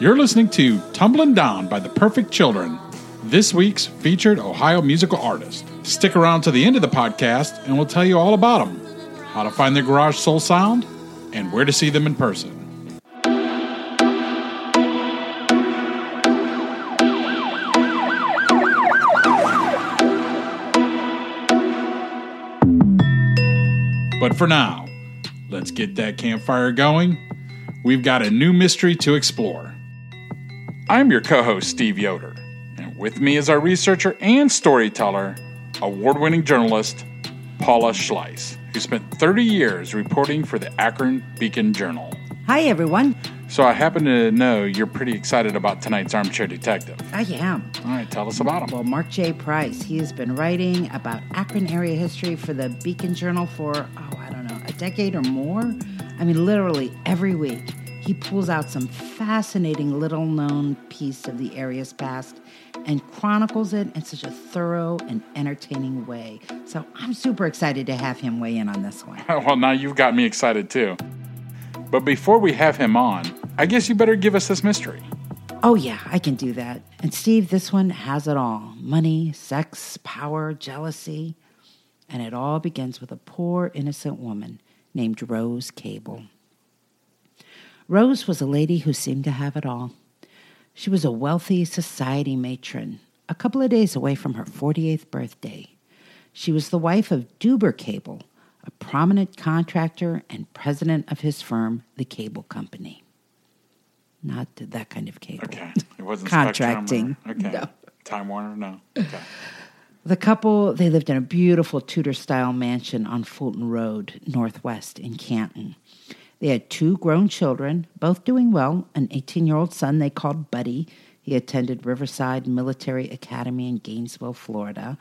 You're listening to Tumbling Down by the Perfect Children, this week's featured Ohio musical artist. Stick around to the end of the podcast, and we'll tell you all about them how to find their garage soul sound, and where to see them in person. But for now, let's get that campfire going. We've got a new mystery to explore. I'm your co host, Steve Yoder, and with me is our researcher and storyteller, award winning journalist, Paula Schleis, who spent 30 years reporting for the Akron Beacon Journal. Hi, everyone. So I happen to know you're pretty excited about tonight's armchair detective. I am. All right, tell us about him. Well, Mark J. Price, he has been writing about Akron area history for the Beacon Journal for, oh, I don't know, a decade or more. I mean, literally every week, he pulls out some fascinating little known piece of the area's past and chronicles it in such a thorough and entertaining way. So I'm super excited to have him weigh in on this one. well, now you've got me excited too. But before we have him on, I guess you better give us this mystery. Oh, yeah, I can do that. And Steve, this one has it all money, sex, power, jealousy. And it all begins with a poor, innocent woman named Rose Cable. Rose was a lady who seemed to have it all. She was a wealthy society matron, a couple of days away from her 48th birthday. She was the wife of Deuber Cable, a prominent contractor and president of his firm, the Cable Company. Not that kind of cable. Okay. It wasn't Contracting. Or- okay. No. Time Warner? No. Okay. The couple, they lived in a beautiful Tudor-style mansion on Fulton Road, Northwest in Canton. They had two grown children, both doing well, an 18-year-old son they called Buddy. He attended Riverside Military Academy in Gainesville, Florida,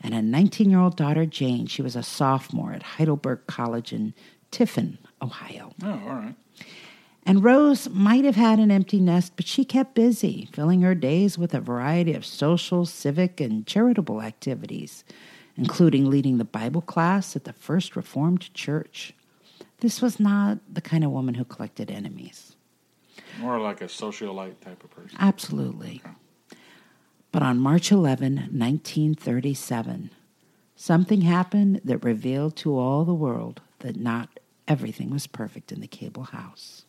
and a 19-year-old daughter, Jane. She was a sophomore at Heidelberg College in Tiffin, Ohio. Oh, all right. And Rose might have had an empty nest, but she kept busy, filling her days with a variety of social, civic, and charitable activities, including leading the Bible class at the First Reformed Church. This was not the kind of woman who collected enemies. More like a socialite type of person. Absolutely. But on March 11, 1937, something happened that revealed to all the world that not everything was perfect in the cable house.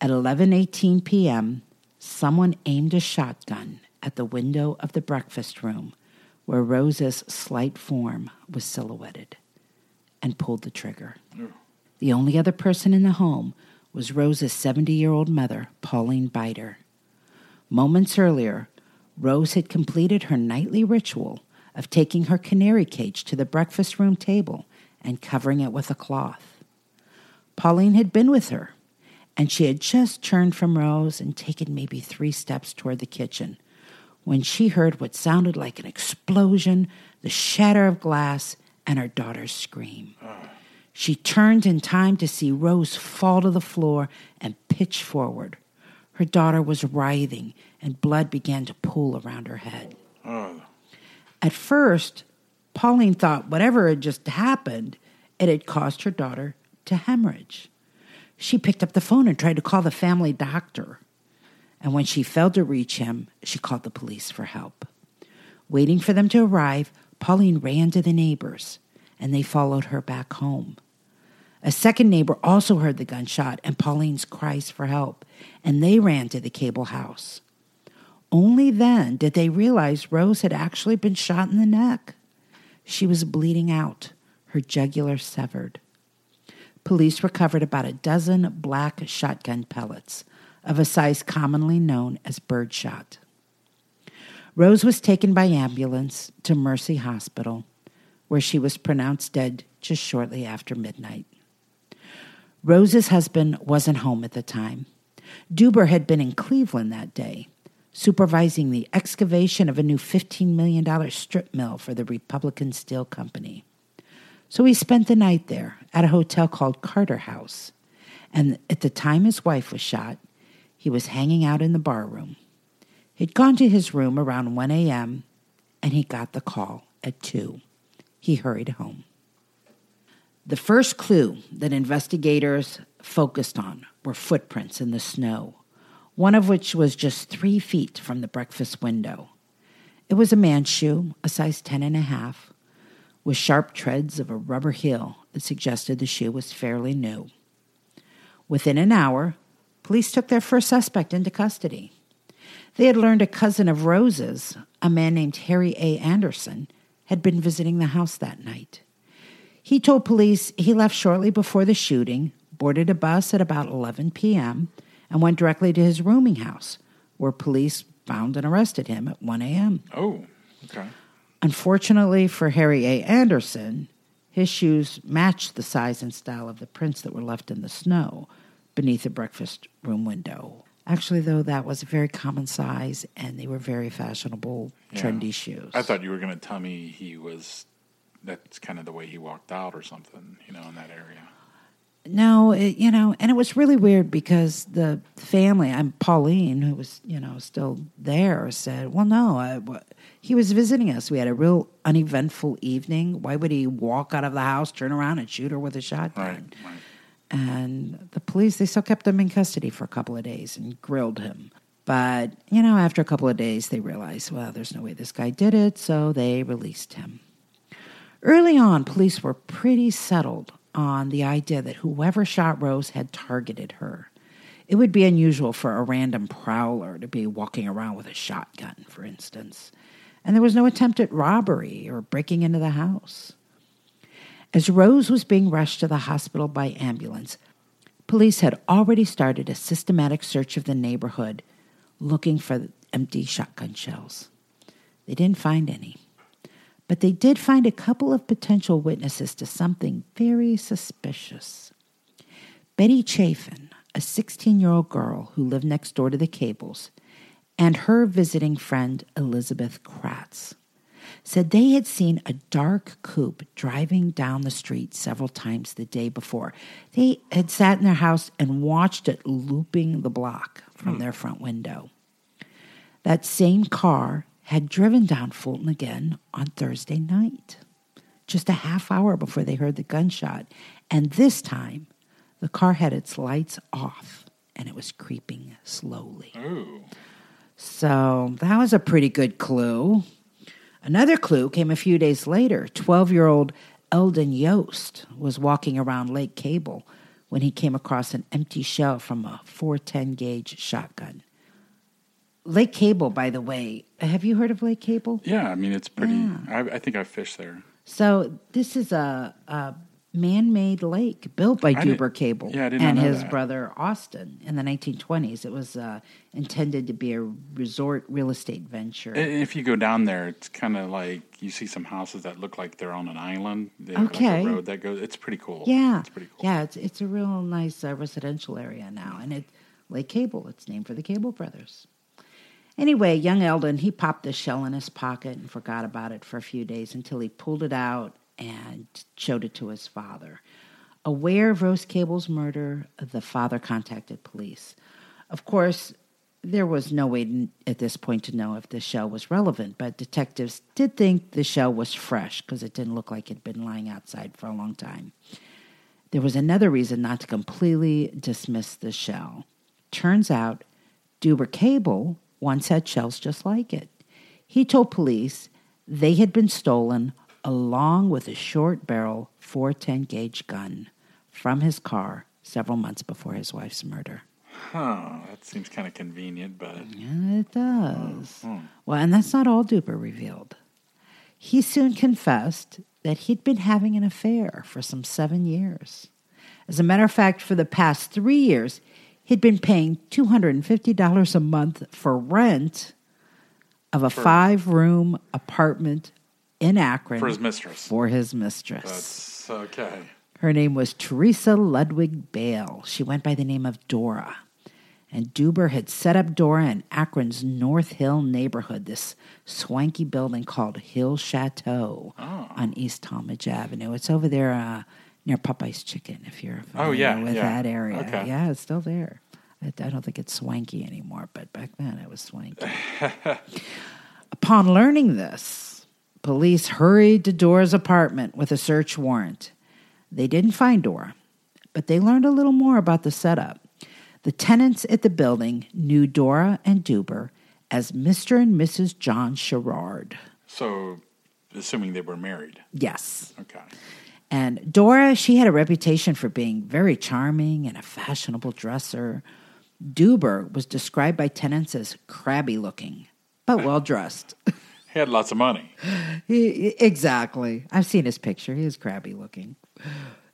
At 11:18 p.m., someone aimed a shotgun at the window of the breakfast room where Rose's slight form was silhouetted and pulled the trigger. The only other person in the home was Rose's 70 year old mother, Pauline Biter. Moments earlier, Rose had completed her nightly ritual of taking her canary cage to the breakfast room table and covering it with a cloth. Pauline had been with her, and she had just turned from Rose and taken maybe three steps toward the kitchen when she heard what sounded like an explosion, the shatter of glass, and her daughter's scream. She turned in time to see Rose fall to the floor and pitch forward. Her daughter was writhing, and blood began to pool around her head. At first, Pauline thought whatever had just happened, it had caused her daughter to hemorrhage. She picked up the phone and tried to call the family doctor. And when she failed to reach him, she called the police for help. Waiting for them to arrive, Pauline ran to the neighbors, and they followed her back home. A second neighbor also heard the gunshot and Pauline's cries for help, and they ran to the cable house. Only then did they realize Rose had actually been shot in the neck. She was bleeding out, her jugular severed. Police recovered about a dozen black shotgun pellets of a size commonly known as birdshot. Rose was taken by ambulance to Mercy Hospital, where she was pronounced dead just shortly after midnight. Rose's husband wasn't home at the time. Deuber had been in Cleveland that day, supervising the excavation of a new $15 million strip mill for the Republic Steel Company. So he spent the night there at a hotel called Carter House. And at the time his wife was shot, he was hanging out in the bar room. He'd gone to his room around 1 a.m. and he got the call at 2. He hurried home. The first clue that investigators focused on were footprints in the snow, one of which was just three feet from the breakfast window. It was a man's shoe, a size ten and a half, with sharp treads of a rubber heel that suggested the shoe was fairly new. Within an hour, police took their first suspect into custody. They had learned a cousin of Rose's, a man named Harry A. Anderson, had been visiting the house that night. He told police he left shortly before the shooting, boarded a bus at about 11 p.m., and went directly to his rooming house, where police found and arrested him at 1 a.m. Oh, okay. Unfortunately for Harry A. Anderson, his shoes matched the size and style of the prints that were left in the snow beneath the breakfast room window. Actually, though, that was a very common size and they were very fashionable, Yeah. trendy shoes. I thought you were going to tell me he was. That's kind of the way he walked out, or something. You know, in that area. No, it, you know, and it was really weird because the family, I'm Pauline, who was, you know, still there, said, "Well, no, I, he was visiting us. We had a real uneventful evening. Why would he walk out of the house, turn around, and shoot her with a shotgun?" Right. Right. And the police, they still kept him in custody for a couple of days and grilled him. But, you know, after a couple of days, they realized, well, there's no way this guy did it, so they released him. Early on, police were pretty settled on the idea that whoever shot Rose had targeted her. It would be unusual for a random prowler to be walking around with a shotgun, for instance. And there was no attempt at robbery or breaking into the house. As Rose was being rushed to the hospital by ambulance, police had already started a systematic search of the neighborhood looking for empty shotgun shells. They didn't find any, but they did find a couple of potential witnesses to something very suspicious. Betty Chafin, a 16 year old girl who lived next door to the Cables, and her visiting friend Elizabeth Kratz said they had seen a dark coupe driving down the street several times the day before. They had sat in their house and watched it looping the block from hmm. their front window. That same car had driven down Fulton again on Thursday night, just a half hour before they heard the gunshot. And this time, the car had its lights off and it was creeping slowly. Ooh. So that was a pretty good clue. Another clue came a few days later. 12 year old Eldon Yost was walking around Lake Cable when he came across an empty shell from a 410 gauge shotgun. Lake Cable, by the way, have you heard of Lake Cable? Yeah, I mean it's pretty. I, I think I've fished there. So this is a, a man-made lake built by I Cable yeah, I did not and his that. brother Austin in the 1920s. It was uh, intended to be a resort real estate venture. If you go down there, it's kind of like you see some houses that look like they're on an island. They Okay. like road that goes. It's pretty cool. Yeah, it's pretty cool. Yeah, it's it's a real nice uh, residential area now, and it Lake Cable. It's named for the Cable brothers. Anyway, young Eldon he popped the shell in his pocket and forgot about it for a few days until he pulled it out and showed it to his father. Aware of Rose Cable's murder, the father contacted police. Of course, there was no way at this point to know if the shell was relevant, but detectives did think the shell was fresh because it didn't look like it had been lying outside for a long time. There was another reason not to completely dismiss the shell. Turns out, Deuber Cable once had shells just like it. He told police they had been stolen along with a short barrel 410 gauge gun from his car several months before his wife's murder. Huh. That seems kind of convenient, but Yeah, it does. Hmm, hmm. Well, and that's not all Deuber revealed. He soon confessed that he'd been having an affair for some seven years. As a matter of fact, for the past three years, he'd been paying $250 a month for rent of a five room apartment in Akron for his mistress. for his mistress. That's okay. Her name was Teresa Ludwig Bale. She went by the name of Dora. And Deuber had set up Dora in Akron's North Hill neighborhood, this swanky building called Hill Chateau on East Tallmadge Avenue. It's over there uh, near Popeye's Chicken, if you're familiar Oh, yeah, with yeah. that area. Okay. Yeah, it's still there. I, I don't think it's swanky anymore, but back then it was swanky. Upon learning this, police hurried to Dora's apartment with a search warrant. They didn't find Dora, but they learned a little more about the setup. The tenants at the building knew Dora and Deuber as Mr. and Mrs. John Sherrard. So, assuming they were married. Yes. Okay. And Dora, she had a reputation for being very charming and a fashionable dresser. Deuber was described by tenants as crabby looking, but well dressed. He had lots of money. He, exactly. I've seen his picture. He is crabby looking.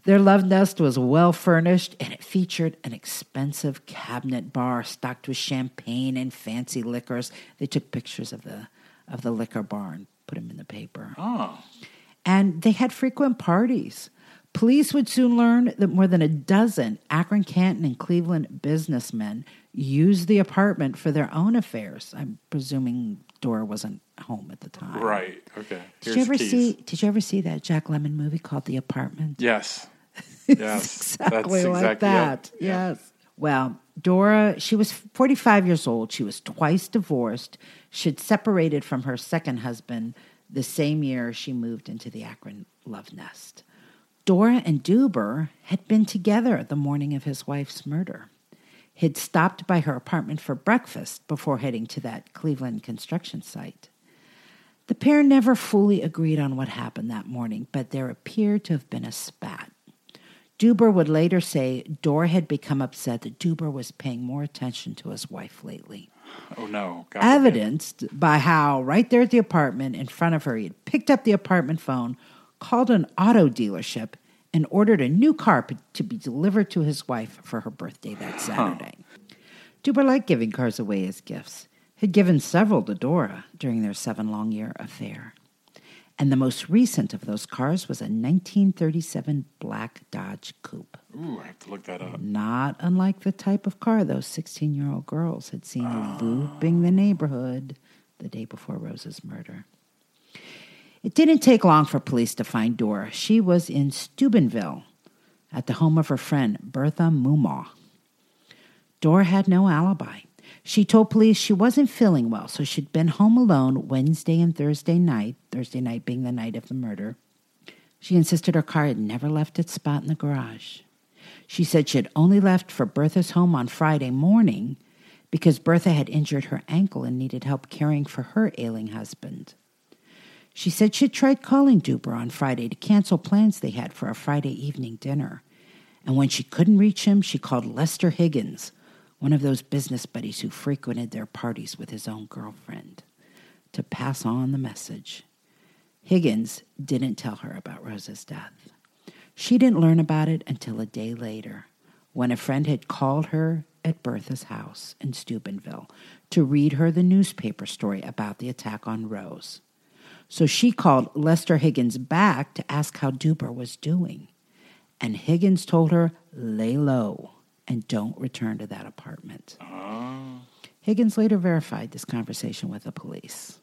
Their love nest was well furnished and it featured an expensive cabinet bar stocked with champagne and fancy liquors. They took pictures of the of the liquor bar and put them in the paper. Oh. And they had frequent parties. Police would soon learn that more than a dozen Akron, Canton, and Cleveland businessmen used the apartment for their own affairs. I'm presuming Dora wasn't home at the time. Right. Okay. Did you ever see? Did you ever see that Jack Lemmon movie called The Apartment? Yes. Yes. exactly That's like exactly that. Yeah. Yes. Well, Dora, she was 45 years old. She was twice divorced. She'd separated from her second husband the same year she moved into the Akron love nest. Dora and Deuber had been together the morning of his wife's murder. He'd stopped by her apartment for breakfast before heading to that Cleveland construction site. The pair never fully agreed on what happened that morning, but there appeared to have been a spat. Deuber would later say Dora had become upset that Deuber was paying more attention to his wife lately. Oh no. God. Evidenced by how, right there at the apartment in front of her, he had picked up the apartment phone, called an auto dealership, and ordered a new car to be delivered to his wife for her birthday that Saturday. Deuber liked giving cars away as gifts. Had given several to Dora during their seven long year affair. And the most recent of those cars was a 1937 black Dodge Coupe. Ooh, I have to look that up. Not unlike the type of car those 16 year old girls had seen ah. looping the neighborhood the day before Rose's murder. It didn't take long for police to find Dora. She was in Steubenville at the home of her friend Bertha Mumaw. Dora had no alibi. She told police she wasn't feeling well, so she'd been home alone Wednesday and Thursday night, Thursday night being the night of the murder. She insisted her car had never left its spot in the garage. She said she had only left for Bertha's home on Friday morning because Bertha had injured her ankle and needed help caring for her ailing husband. She said she'd tried calling Deuber on Friday to cancel plans they had for a Friday evening dinner. And when she couldn't reach him, she called Lester Higgins, one of those business buddies who frequented their parties with his own girlfriend, to pass on the message. Higgins didn't tell her about Rosa's death. She didn't learn about it until a day later, when a friend had called her at Bertha's house in Steubenville to read her the newspaper story about the attack on Rose. So she called Lester Higgins back to ask how Deuber was doing. And Higgins told her, lay low and don't return to that apartment. Oh. Higgins later verified this conversation with the police.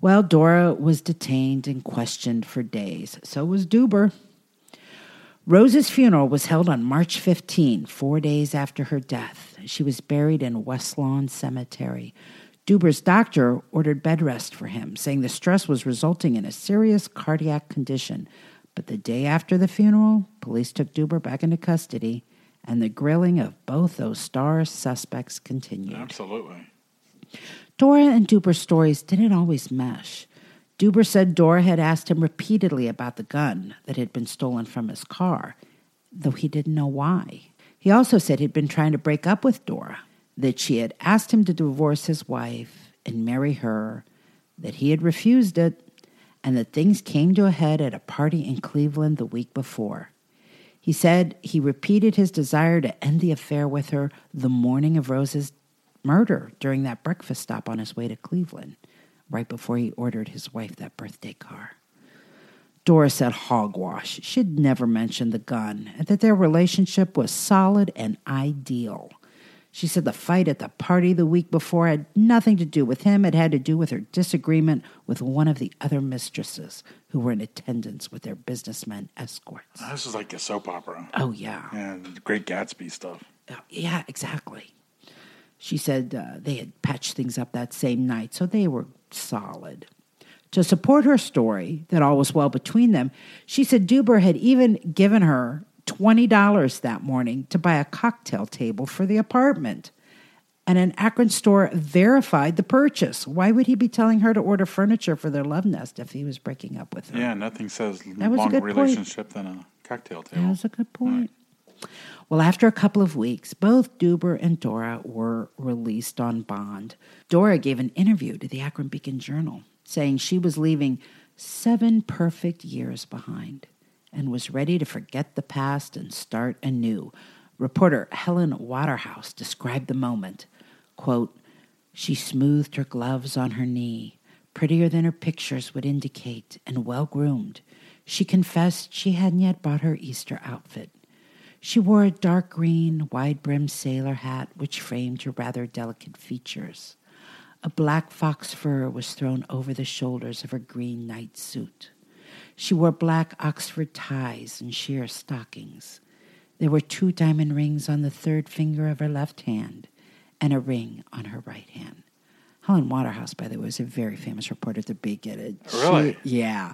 Well, Dora was detained and questioned for days. So was Deuber. Rose's funeral was held on March 15, four days after her death. She was buried in West Lawn Cemetery. Deuber's doctor ordered bed rest for him, saying the stress was resulting in a serious cardiac condition, But the day after the funeral, police took Deuber back into custody, and the grilling of both those star suspects continued. Absolutely. Dora and Deuber's stories didn't always mesh. Deuber said Dora had asked him repeatedly about the gun that had been stolen from his car, though he didn't know why. He also said he'd been trying to break up with Dora, that she had asked him to divorce his wife and marry her, that he had refused it, and that things came to a head at a party in Cleveland the week before. He said he repeated his desire to end the affair with her the morning of Rose's murder during that breakfast stop on his way to Cleveland, right before he ordered his wife that birthday car. Dora said hogwash. She'd never mentioned the gun, and that their relationship was solid and ideal. She said the fight at the party the week before had nothing to do with him. It had to do with her disagreement with one of the other mistresses who were in attendance with their businessmen escorts. This is like a soap opera. Oh, yeah. Yeah, Great Gatsby stuff. Uh, Yeah, exactly. She said uh, they had patched things up that same night, so they were solid. To support her story that all was well between them, she said Deuber had even given her $20 that morning to buy a cocktail table for the apartment. And an Akron store verified the purchase. Why would he be telling her to order furniture for their love nest if he was breaking up with her? Yeah, nothing says was a long good point. relationship than a cocktail table. That's a good point. Well, after a couple of weeks, both Deuber and Dora were released on bond. Dora gave an interview to the Akron Beacon Journal saying she was leaving seven perfect years behind and was ready to forget the past and start anew. Reporter Helen Waterhouse described the moment. Quote, she smoothed her gloves on her knee, prettier than her pictures would indicate, and well groomed. She confessed she hadn't yet bought her Easter outfit. She wore a dark green, wide brimmed sailor hat which framed her rather delicate features. A black fox fur was thrown over the shoulders of her green night suit. She wore black Oxford ties and sheer stockings. There were two diamond rings on the third finger of her left hand and a ring on her right hand. Helen Waterhouse, by the way, was a very famous reporter at the Beacon. and she- Really? yeah.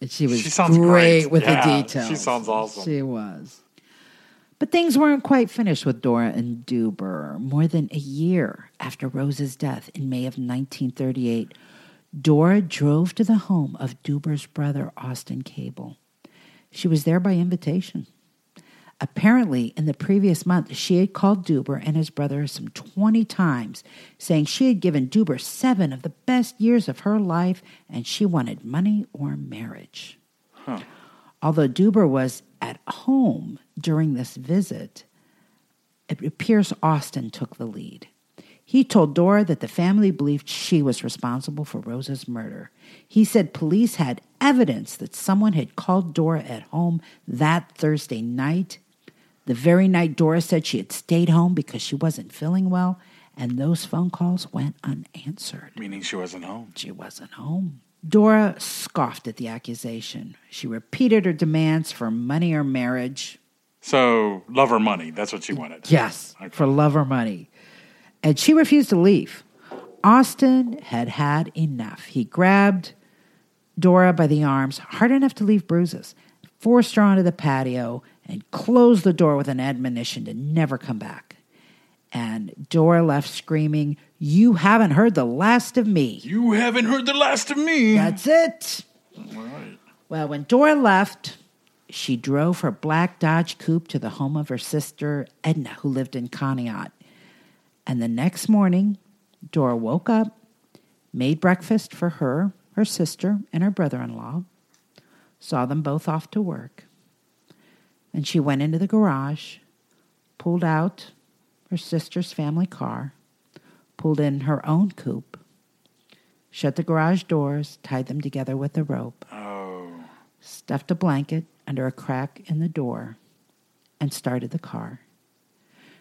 And she was She great, great. with Yeah, the details. she sounds awesome. She was. But things weren't quite finished with Dora and Deuber. More than a year after Rose's death in May of 1938, Dora drove to the home of Deuber's brother, Austin Cable. She was there by invitation. Apparently, in the previous month, she had called Deuber and his brother some 20 times, saying she had given Deuber seven of the best years of her life and she wanted money or marriage. Although Deuber was at home during this visit, it appears Austin took the lead. He told Dora that the family believed she was responsible for Rosa's murder. He said police had evidence that someone had called Dora at home that Thursday night, the very night Dora said she had stayed home because she wasn't feeling well, and those phone calls went unanswered. Meaning she wasn't home. She wasn't home. Dora scoffed at the accusation. She repeated her demands for money or marriage. So, love or money. That's what she wanted. Yes, for love or money. And she refused to leave. Austin had had enough. He grabbed Dora by the arms, hard enough to leave bruises, forced her onto the patio, and closed the door with an admonition to never come back. And Dora left screaming, You haven't heard the last of me. You haven't heard the last of me. That's it. All right. Well, when Dora left, she drove her black Dodge Coupe to the home of her sister Edna, who lived in Conneaut. And the next morning, Dora woke up, made breakfast for her, her sister, and her brother in law, saw them both off to work. And she went into the garage, pulled out her sister's family car, pulled in her own coupe, shut the garage doors, tied them together with a rope, Oh, stuffed a blanket under a crack in the door, and started the car.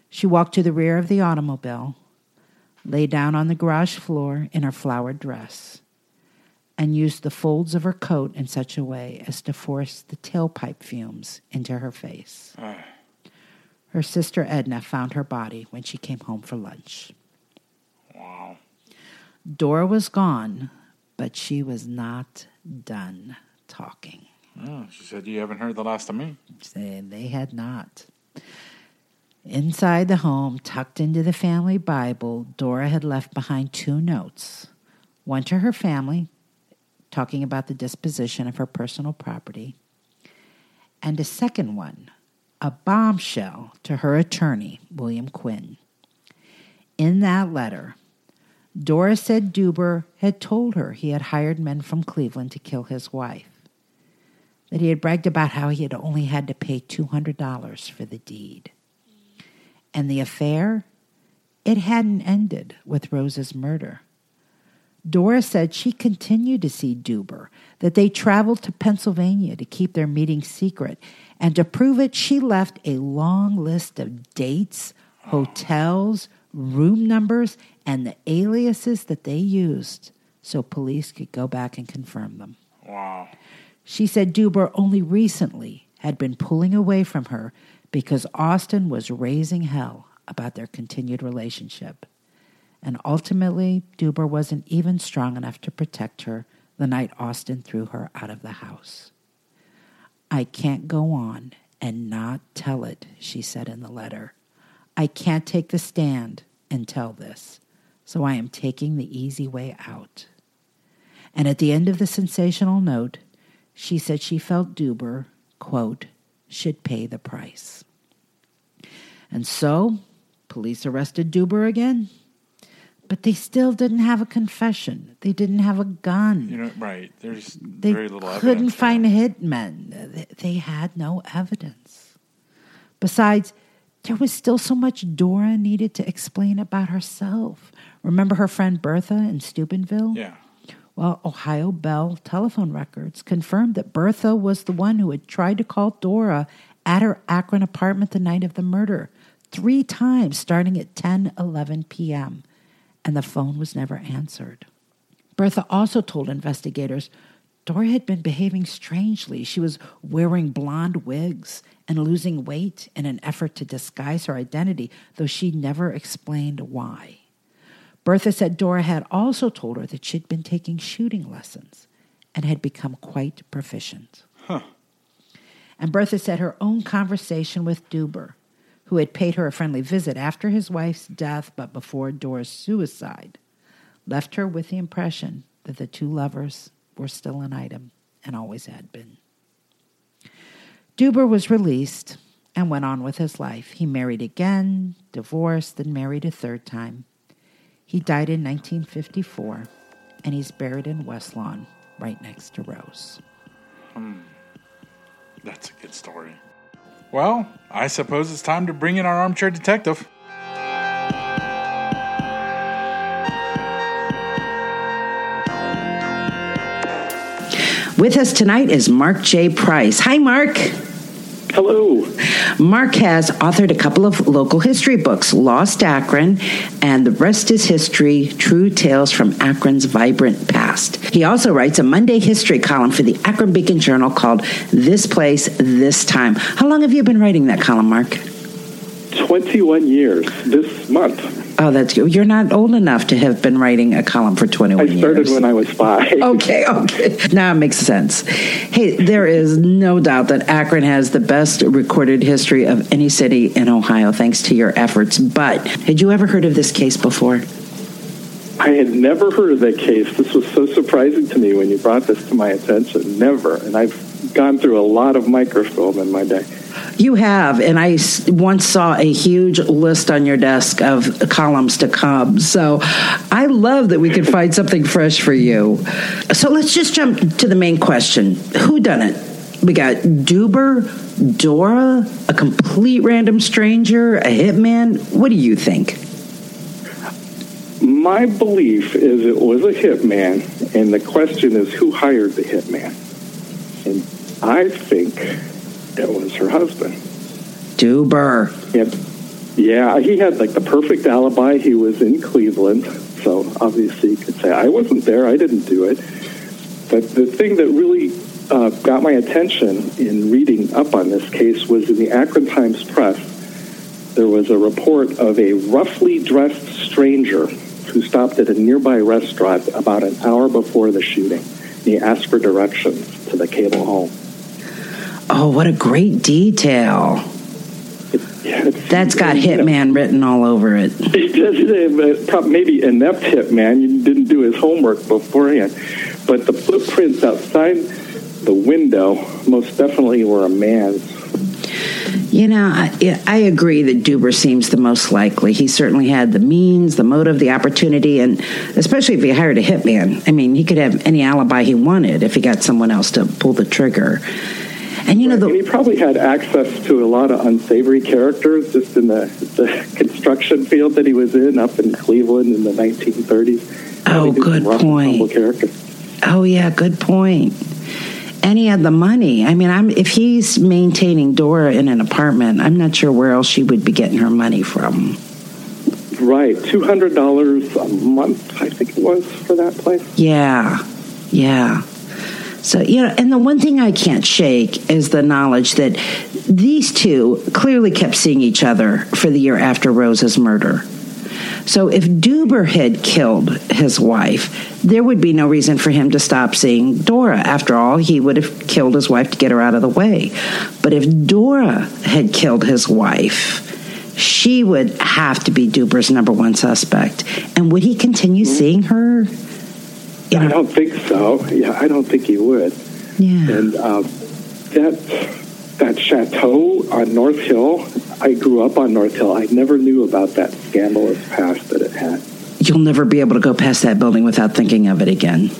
She walked to the rear of the automobile, lay down on the garage floor in her flowered dress, and used the folds of her coat in such a way as to force the tailpipe fumes into her face. Her sister Edna found her body when she came home for lunch. wow. Dora was gone, but she was not done talking. Oh, she said, You haven't heard the last of me. Saying they had not. Inside the home, tucked into the family Bible, Dora had left behind two notes one to her family, talking about the disposition of her personal property, and a second one, a bombshell to her attorney, William Quinn. In that letter, Dora said Deuber had told her he had hired men from Cleveland to kill his wife, that he had bragged about how he had only had to pay $200 for the deed. And the affair, it hadn't ended with Rose's murder. Dora said she continued to see Deuber, that they traveled to Pennsylvania to keep their meeting secret, and to prove it, she left a long list of dates, hotels, room numbers, and the aliases that they used so police could go back and confirm them. Wow. She said Deuber only recently had been pulling away from her because Austin was raising hell about their continued relationship. And ultimately, Deuber wasn't even strong enough to protect her the night Austin threw her out of the house. I can't go on and not tell it, she said in the letter. I can't take the stand and tell this, so I am taking the easy way out. And at the end of the sensational note, she said she felt Deuber, quote, should pay the price. And so, police arrested Deuber again, but they still didn't have a confession. They didn't have a gun. You know, right. There's They very little couldn't find hitmen. They- They had no evidence. Besides, there was still so much Dora needed to explain about herself. Remember her friend Bertha in Steubenville? Yeah. Well, Ohio Bell telephone records confirmed that Bertha was the one who had tried to call Dora at her Akron apartment the night of the murder, three times starting at 10 11 p.m., and the phone was never answered. Bertha also told investigators Dora had been behaving strangely. She was wearing blonde wigs and losing weight in an effort to disguise her identity, though she never explained why. Bertha said Dora had also told her that she'd been taking shooting lessons and had become quite proficient. Huh. And Bertha said her own conversation with Deuber, who had paid her a friendly visit after his wife's death but before Dora's suicide, left her with the impression that the two lovers were still an item and always had been. Deuber was released and went on with his life. He married again, divorced, and married a third time. He died in 1954, and he's buried in West Lawn, right next to Rose. Hmm. That's a good story. Well, I suppose it's time to bring in our armchair detective. With us tonight is Mark J. Price. Hi, Mark. Hello. Mark has authored a couple of local history books, Lost Akron and The Rest is History True Tales from Akron's Vibrant Past. He also writes a Monday history column for the Akron Beacon Journal called This Place, This Time. How long have you been writing that column, Mark? 21 years this month. Oh, that's good. You're not old enough to have been writing a column for 21 years. I started years. when I was five. Okay, okay. Now it makes sense. Hey, there is no doubt that Akron has the best recorded history of any city in Ohio, thanks to your efforts. But had you ever heard of this case before? I had never heard of that case. This was so surprising to me when you brought this to my attention. Never. And I've gone through a lot of microfilm in my day. You have, and I once saw a huge list on your desk of columns to come. So I love that we could find something fresh for you. So let's just jump to the main question Who done it? We got Deuber, Dora, a complete random stranger, a hitman. What do you think? My belief is it was a hitman, and the question is who hired the hitman? And I think it was her husband. Deuber. Yep. Yeah, he had like the perfect alibi. He was in Cleveland, so obviously you could say I wasn't there. I didn't do it. But the thing that really uh, got my attention in reading up on this case was in the Akron Times Press. There was a report of a roughly dressed stranger who stopped at a nearby restaurant about an hour before the shooting. He asked for directions to the cable home. Oh, what a great detail. That's got Hitman written all over it. It does, uh, maybe inept hitman. You didn't do his homework beforehand. But the footprints outside the window most definitely were a man's. You know, I, I agree that Deuber seems the most likely. He certainly had the means, the motive, the opportunity, and especially if he hired a hitman. I mean, he could have any alibi he wanted if he got someone else to pull the trigger. And you know, and he probably had access to a lot of unsavory characters just in the, the construction field that he was in up in Cleveland in the 1930s. Oh, Probably knew some good point. oh yeah, good point. And he had the money. I mean, I'm if he's maintaining Dora in an apartment, I'm not sure where else she would be getting her money from. Right, $200 a month, I think it was, for that place. Yeah, yeah. So, you know, and the one thing I can't shake is the knowledge that these two clearly kept seeing each other for the year after Rose's murder. So, if Deuber had killed his wife, there would be no reason for him to stop seeing Dora. After all, he would have killed his wife to get her out of the way. But if Dora had killed his wife, she would have to be Deuber's number one suspect. And would he continue seeing her? I don't think so. Yeah, I don't think he would. yeah. And um, that that chateau on North Hill, I grew up on North Hill. I never knew about that scandalous past that it had. You'll never be able to go past that building without thinking of it again.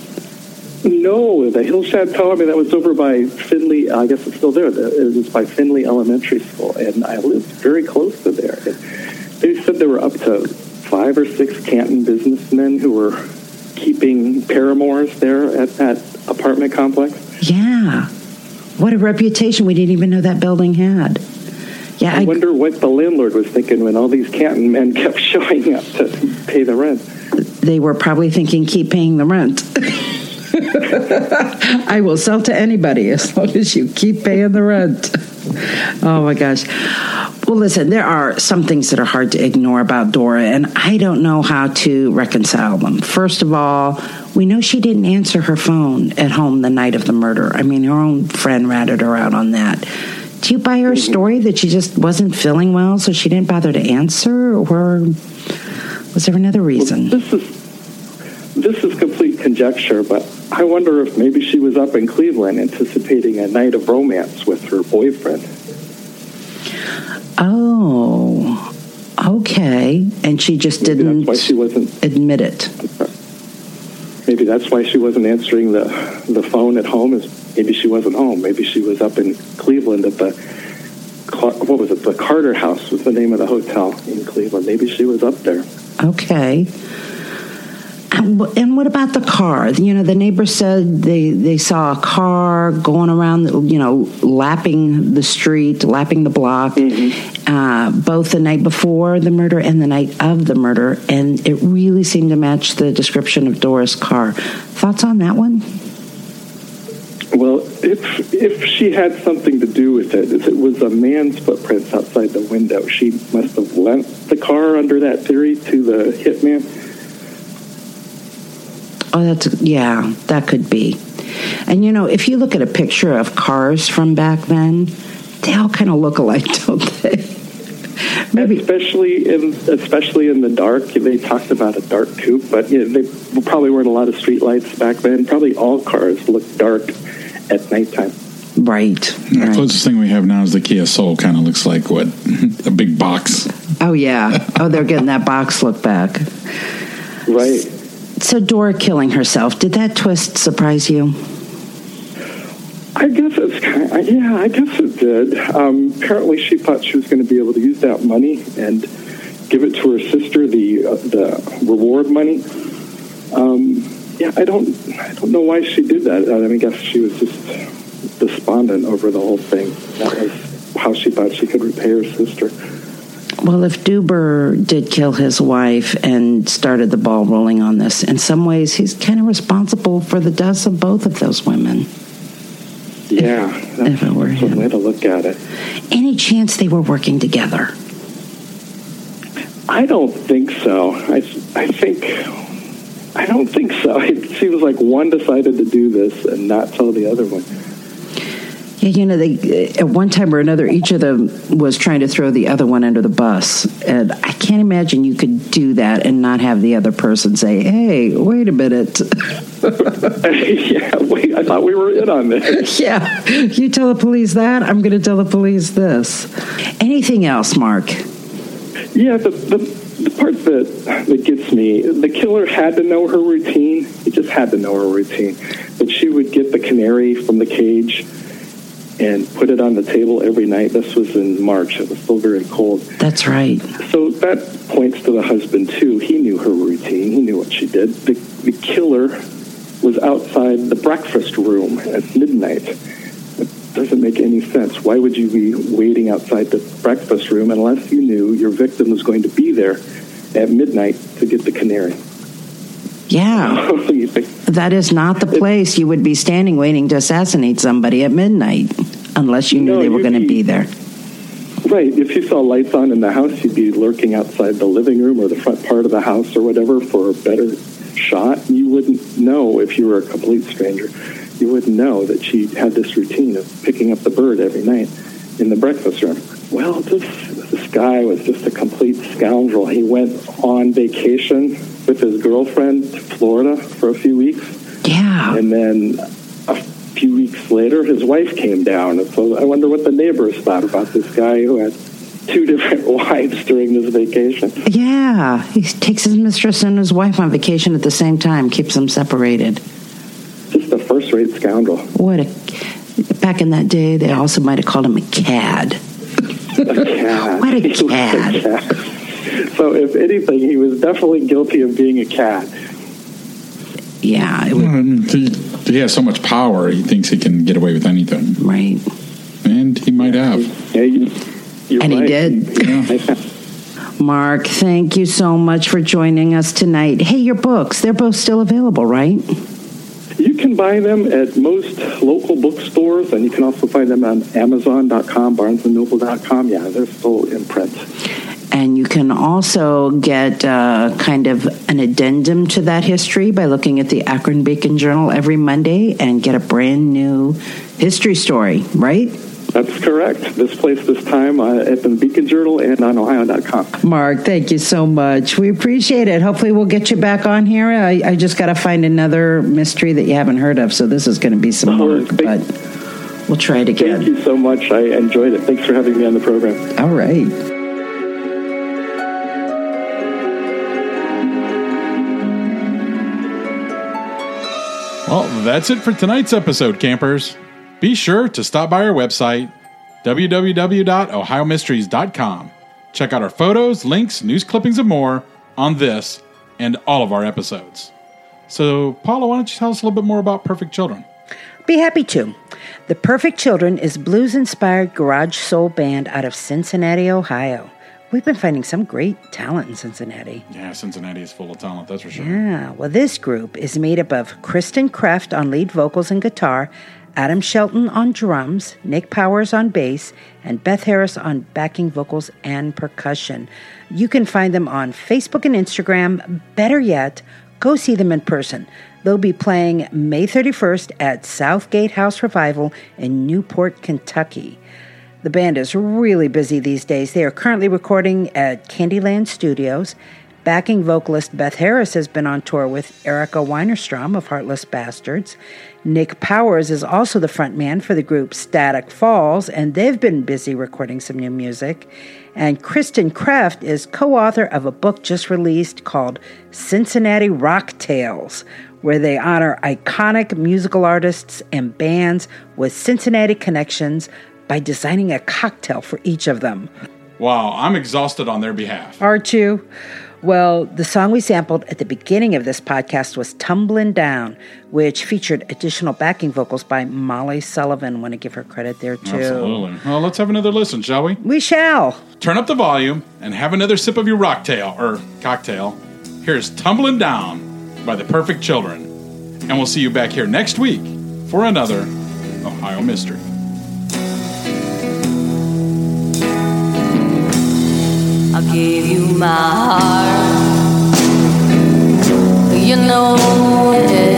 No, the Hill Chateau. I mean, that was over by Findley. I guess it's still there. It was by Findley Elementary School, and I lived very close to there. They said there were up to five or six Canton businessmen who were keeping paramours there at that apartment complex. Yeah. What a reputation we didn't even know that building had. Yeah, I I, wonder what the landlord was thinking when all these Canton men kept showing up to pay the rent. they were probably thinking, keep paying the rent. I will sell to anybody as long as you keep paying the rent. Oh my gosh. Well, listen, there are some things that are hard to ignore about Dora, and I don't know how to reconcile them. First of all, we know she didn't answer her phone at home the night of the murder. I mean, her own friend ratted her out on that. Do you buy her story that she just wasn't feeling well, so she didn't bother to answer, or was there another reason? This is this is conjecture, but I wonder if maybe she was up in Cleveland anticipating a night of romance with her boyfriend. Oh, okay. And she just Maybe didn't that's why she wasn't. admit it. Maybe that's why she wasn't answering the the phone at home. Is maybe she wasn't home. Maybe she was up in Cleveland at the what was it? The Carter House was the name of the hotel in Cleveland. Maybe she was up there. Okay. And what about the car? You know, the neighbors said they, they saw a car going around, you know, lapping the street, lapping the block, uh, both the night before the murder and the night of the murder. And it really seemed to match the description of Dora's car. Thoughts on that one? Well, if if she had something to do with it, if it was a man's footprints outside the window, she must have lent the car under that theory to the hitman. Oh, that's yeah, that could be. And you know, if you look at a picture of cars from back then, they all kind of look alike, don't they? Maybe especially in especially in the dark. They talked about a dark coupe, but you know, they probably weren't a lot of street lights back then. Probably all cars looked dark at nighttime. right. The right. closest thing we have now is the Kia Soul. Kind of looks like what a big box. Oh yeah. Oh, they're getting that box look back. Right. So Dora killing herself, did that twist surprise you? I guess it's kind of, yeah, I guess it did. Um, apparently, she thought she was going to be able to use that money and give it to her sister, the uh, the reward money. Um, yeah, I don't, I don't know why she did that. I mean, I guess she was just despondent over the whole thing. That was how she thought she could repay her sister. Well, if Deuber did kill his wife and started the ball rolling on this, in some ways he's kind of responsible for the deaths of both of those women. Yeah, that's If it were him. way to look at it. Any chance they were working together? I don't think so. I, I think I don't think so. It seems like one decided to do this and not tell the other one. Yeah, you know, they uh, at one time or another, each of them was trying to throw the other one under the bus, and I can't imagine you could do that and not have the other person say, "Hey, wait a minute." yeah, wait, I thought we were in on this. yeah, you tell the police that, I'm going to tell the police this. Anything else, Mark? Yeah, the, the, the part that, that gets me, the killer had to know her routine. He just had to know her routine. That she would get the canary from the cage and put it on the table every night. This was in March. It was still very cold. That's right. So that points to the husband, too. He knew her routine. He knew what she did. The, the killer was outside the breakfast room at midnight. It doesn't make any sense. Why would you be waiting outside the breakfast room unless you knew your victim was going to be there at midnight to get the canary? Yeah. That is not the place you would be standing waiting to assassinate somebody at midnight unless you knew No, they were going to be- be there. Right. If you saw lights on in the house, you'd be lurking outside the living room or the front part of the house or whatever for a better shot. You wouldn't know if you were a complete stranger. You wouldn't know that she had this routine of picking up the bird every night in the breakfast room. Well, this this guy was just a complete scoundrel. He went on vacation with his girlfriend to Florida for a few weeks. Yeah. And then a few weeks later, his wife came down. And so I wonder what the neighbors thought about this guy who had two different wives during this vacation. Yeah. He takes his mistress and his wife on vacation at the same time, keeps them separated. Just a first rate scoundrel. What a. Back in that day, they also might have called him a cad. A cad. What a cad. Cad. So, if anything, he was definitely guilty of being a cat. Yeah. It would, He, he has so much power, he thinks he can get away with anything. right. And he might have. Yeah, you, you're And he did. Yeah. Mark, thank you so much for joining us tonight. Hey, your books, they're both still available, right? You can buy them at most local bookstores, and you can also find them on Amazon.com, BarnesandNoble.com. Yeah, they're still in print. And you can also get uh, kind of an addendum to that history by looking at the Akron Beacon Journal every Monday and get a brand new history story, right? That's correct. This place, this time uh, at the Beacon Journal and on Ohio.com. Mark, thank you so much. We appreciate it. Hopefully, we'll get you back on here. I, I just got to find another mystery that you haven't heard of, so this is going to be some Oh, work, thank- but we'll try it again. Thank you so much. I enjoyed it. Thanks for having me on the program. All right. That's it for tonight's episode, campers. Be sure to stop by our website, www.ohiomysteries.com. Check out our photos, links, news clippings, and more on this and all of our episodes. So, Paula, why don't you tell us a little bit more about Perfect Children? Be happy to. The Perfect Children is blues inspired garage soul band out of Cincinnati, Ohio. We've been finding some great talent in Cincinnati. Yeah, Cincinnati is full of talent, that's for sure. Yeah, well, this group is made up of Kristen Kreft on lead vocals and guitar, Adam Shelton on drums, Nick Powers on bass, and Beth Harris on backing vocals and percussion. You can find them on Facebook and Instagram. Better yet, go see them in person. They'll be playing May 31st at Southgate House Revival in Newport, Kentucky. The band is really busy these days. They are currently recording at Candyland Studios. Backing vocalist Beth Harris has been on tour with Erika Wennerstrom of Heartless Bastards. Nick Powers is also the frontman for the group Static Falls, and they've been busy recording some new music. And Kristen Kreft is co author of a book just released called Cincinnati Rock Tales, where they honor iconic musical artists and bands with Cincinnati connections by designing a cocktail for each of them. Wow, I'm exhausted on their behalf. Aren't you? Well, the song we sampled at the beginning of this podcast was Tumblin' Down, which featured additional backing vocals by Molly Sullivan. Want to give her credit there, too. Absolutely. Well, let's have another listen, shall we? We shall. Turn up the volume and have another sip of your rocktail or cocktail. Here's Tumbling Down by the Perfect Children. And we'll see you back here next week for another Ohio Mystery. I gave you my heart. You know it's